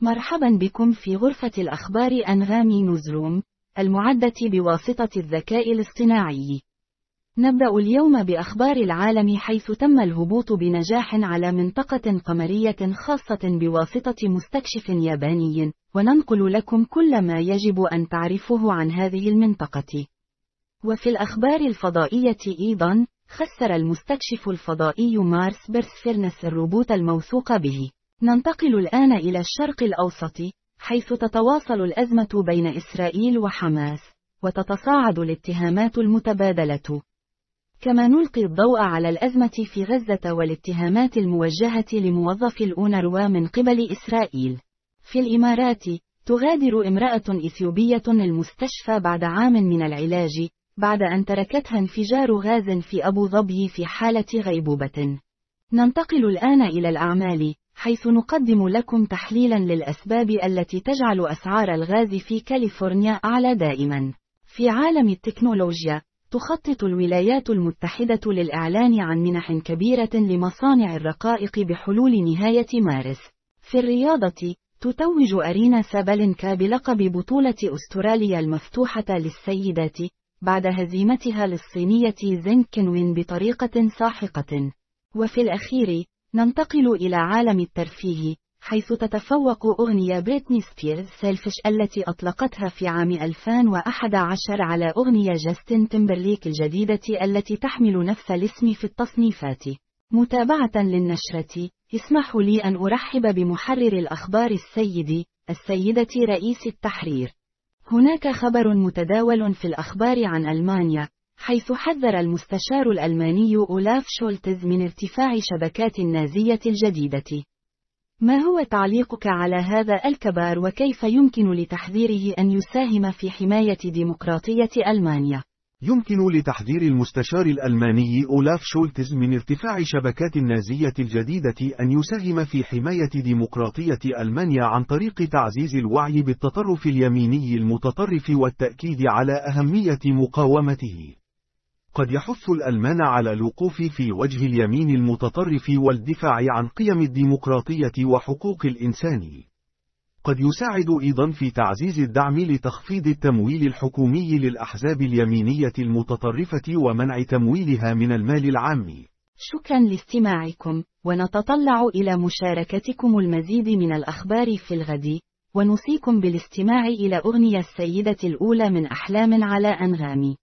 مرحبا بكم في غرفة الأخبار أنغامي newsroom، المعدة بواسطة الذكاء الاصطناعي. نبدأ اليوم بأخبار العالم حيث تم الهبوط بنجاح على منطقة قمرية خاصة بواسطة مستكشف ياباني، وننقل لكم كل ما يجب أن تعرفوه عن هذه المنطقة. وفي الأخبار الفضائية أيضا، خسر المستكشف الفضائي Mars Perseverance الروبوت الموثوق به. ننتقل الآن إلى الشرق الأوسط، حيث تتواصل الأزمة بين إسرائيل وحماس، وتتصاعد الاتهامات المتبادلة. كما نلقي الضوء على الأزمة في غزة والاتهامات الموجهة لموظف الأونروا من قبل إسرائيل. في الإمارات، تغادر امرأة إثيوبية المستشفى بعد عام من العلاج، بعد أن تركتها انفجار غاز في أبو ظبي في حالة غيبوبة. ننتقل الآن إلى الأعمال، حيث نقدم لكم تحليلا للأسباب التي تجعل أسعار الغاز في كاليفورنيا أعلى دائما. في عالم التكنولوجيا، تخطط الولايات المتحدة للإعلان عن منح كبيرة لمصانع الرقائق بحلول نهاية مارس. في الرياضة، تتوج أرينا سابالينكا بلقب بطولة أستراليا المفتوحة للسيدات، بعد هزيمتها للصينية زينغ كينوين بطريقة ساحقة. وفي الأخير، ننتقل إلى عالم الترفيه، حيث تتفوق أغنية بريتني سبيرز Selfish التي أطلقتها في عام 2011 على أغنية جاستن تيمبرليك الجديدة التي تحمل نفس الاسم في التصنيفات. متابعة للنشرة، اسمحوا لي أن أرحب بمحرر الأخبار السيد، السيدة رئيس التحرير. هناك خبر متداول في الأخبار عن ألمانيا، حيث حذر المستشار الألماني أولاف شولتز من ارتفاع شبكات النازية الجديدة. ما هو تعليقك على هذا الكبار وكيف يمكن لتحذيره أن يساهم في حماية ديمقراطية ألمانيا؟ يمكن لتحذير المستشار الألماني أولاف شولتز من ارتفاع شبكات النازية الجديدة أن يساهم في حماية ديمقراطية ألمانيا عن طريق تعزيز الوعي بالتطرف اليميني المتطرف والتأكيد على أهمية مقاومته. قد يحث الألمان على الوقوف في وجه اليمين المتطرف والدفاع عن قيم الديمقراطية وحقوق الإنسان. قد يساعد أيضا في تعزيز الدعم لتخفيض التمويل الحكومي للأحزاب اليمينية المتطرفة ومنع تمويلها من المال العام. شكرا لاستماعكم، ونتطلع إلى مشاركتكم المزيد من الأخبار في الغد، ونوصيكم بالاستماع إلى أغنية السيدة الأولى من أحلام على أنغامي.